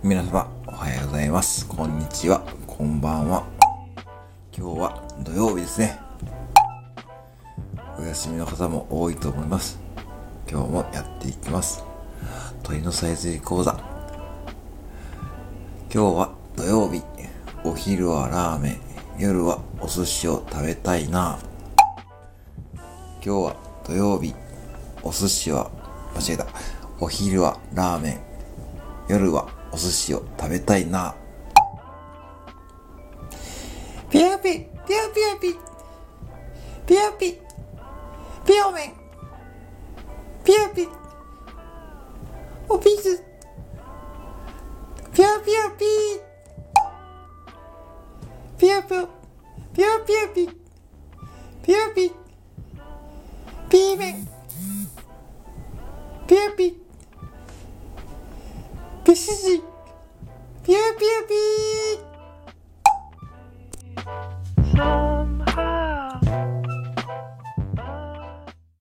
皆様、おはようございます。こんにちは。こんばんは。今日は土曜日ですね。お休みの方も多いと思います。今日もやっていきます。鳥のさえずり講座。今日は土曜日。お昼はラーメン。夜はお寿司を食べたいな。今日は土曜日。お寿司は、間違えた。お昼はラーメン。夜はお寿司を食べたいな。ピアピ、ピアピアピ、ピアピ、ピアメン、ピアピ、おピース、ピアピアピピアピ。ア、ピアピアピ、ピアピ、ピ。手指示ピューピューピー。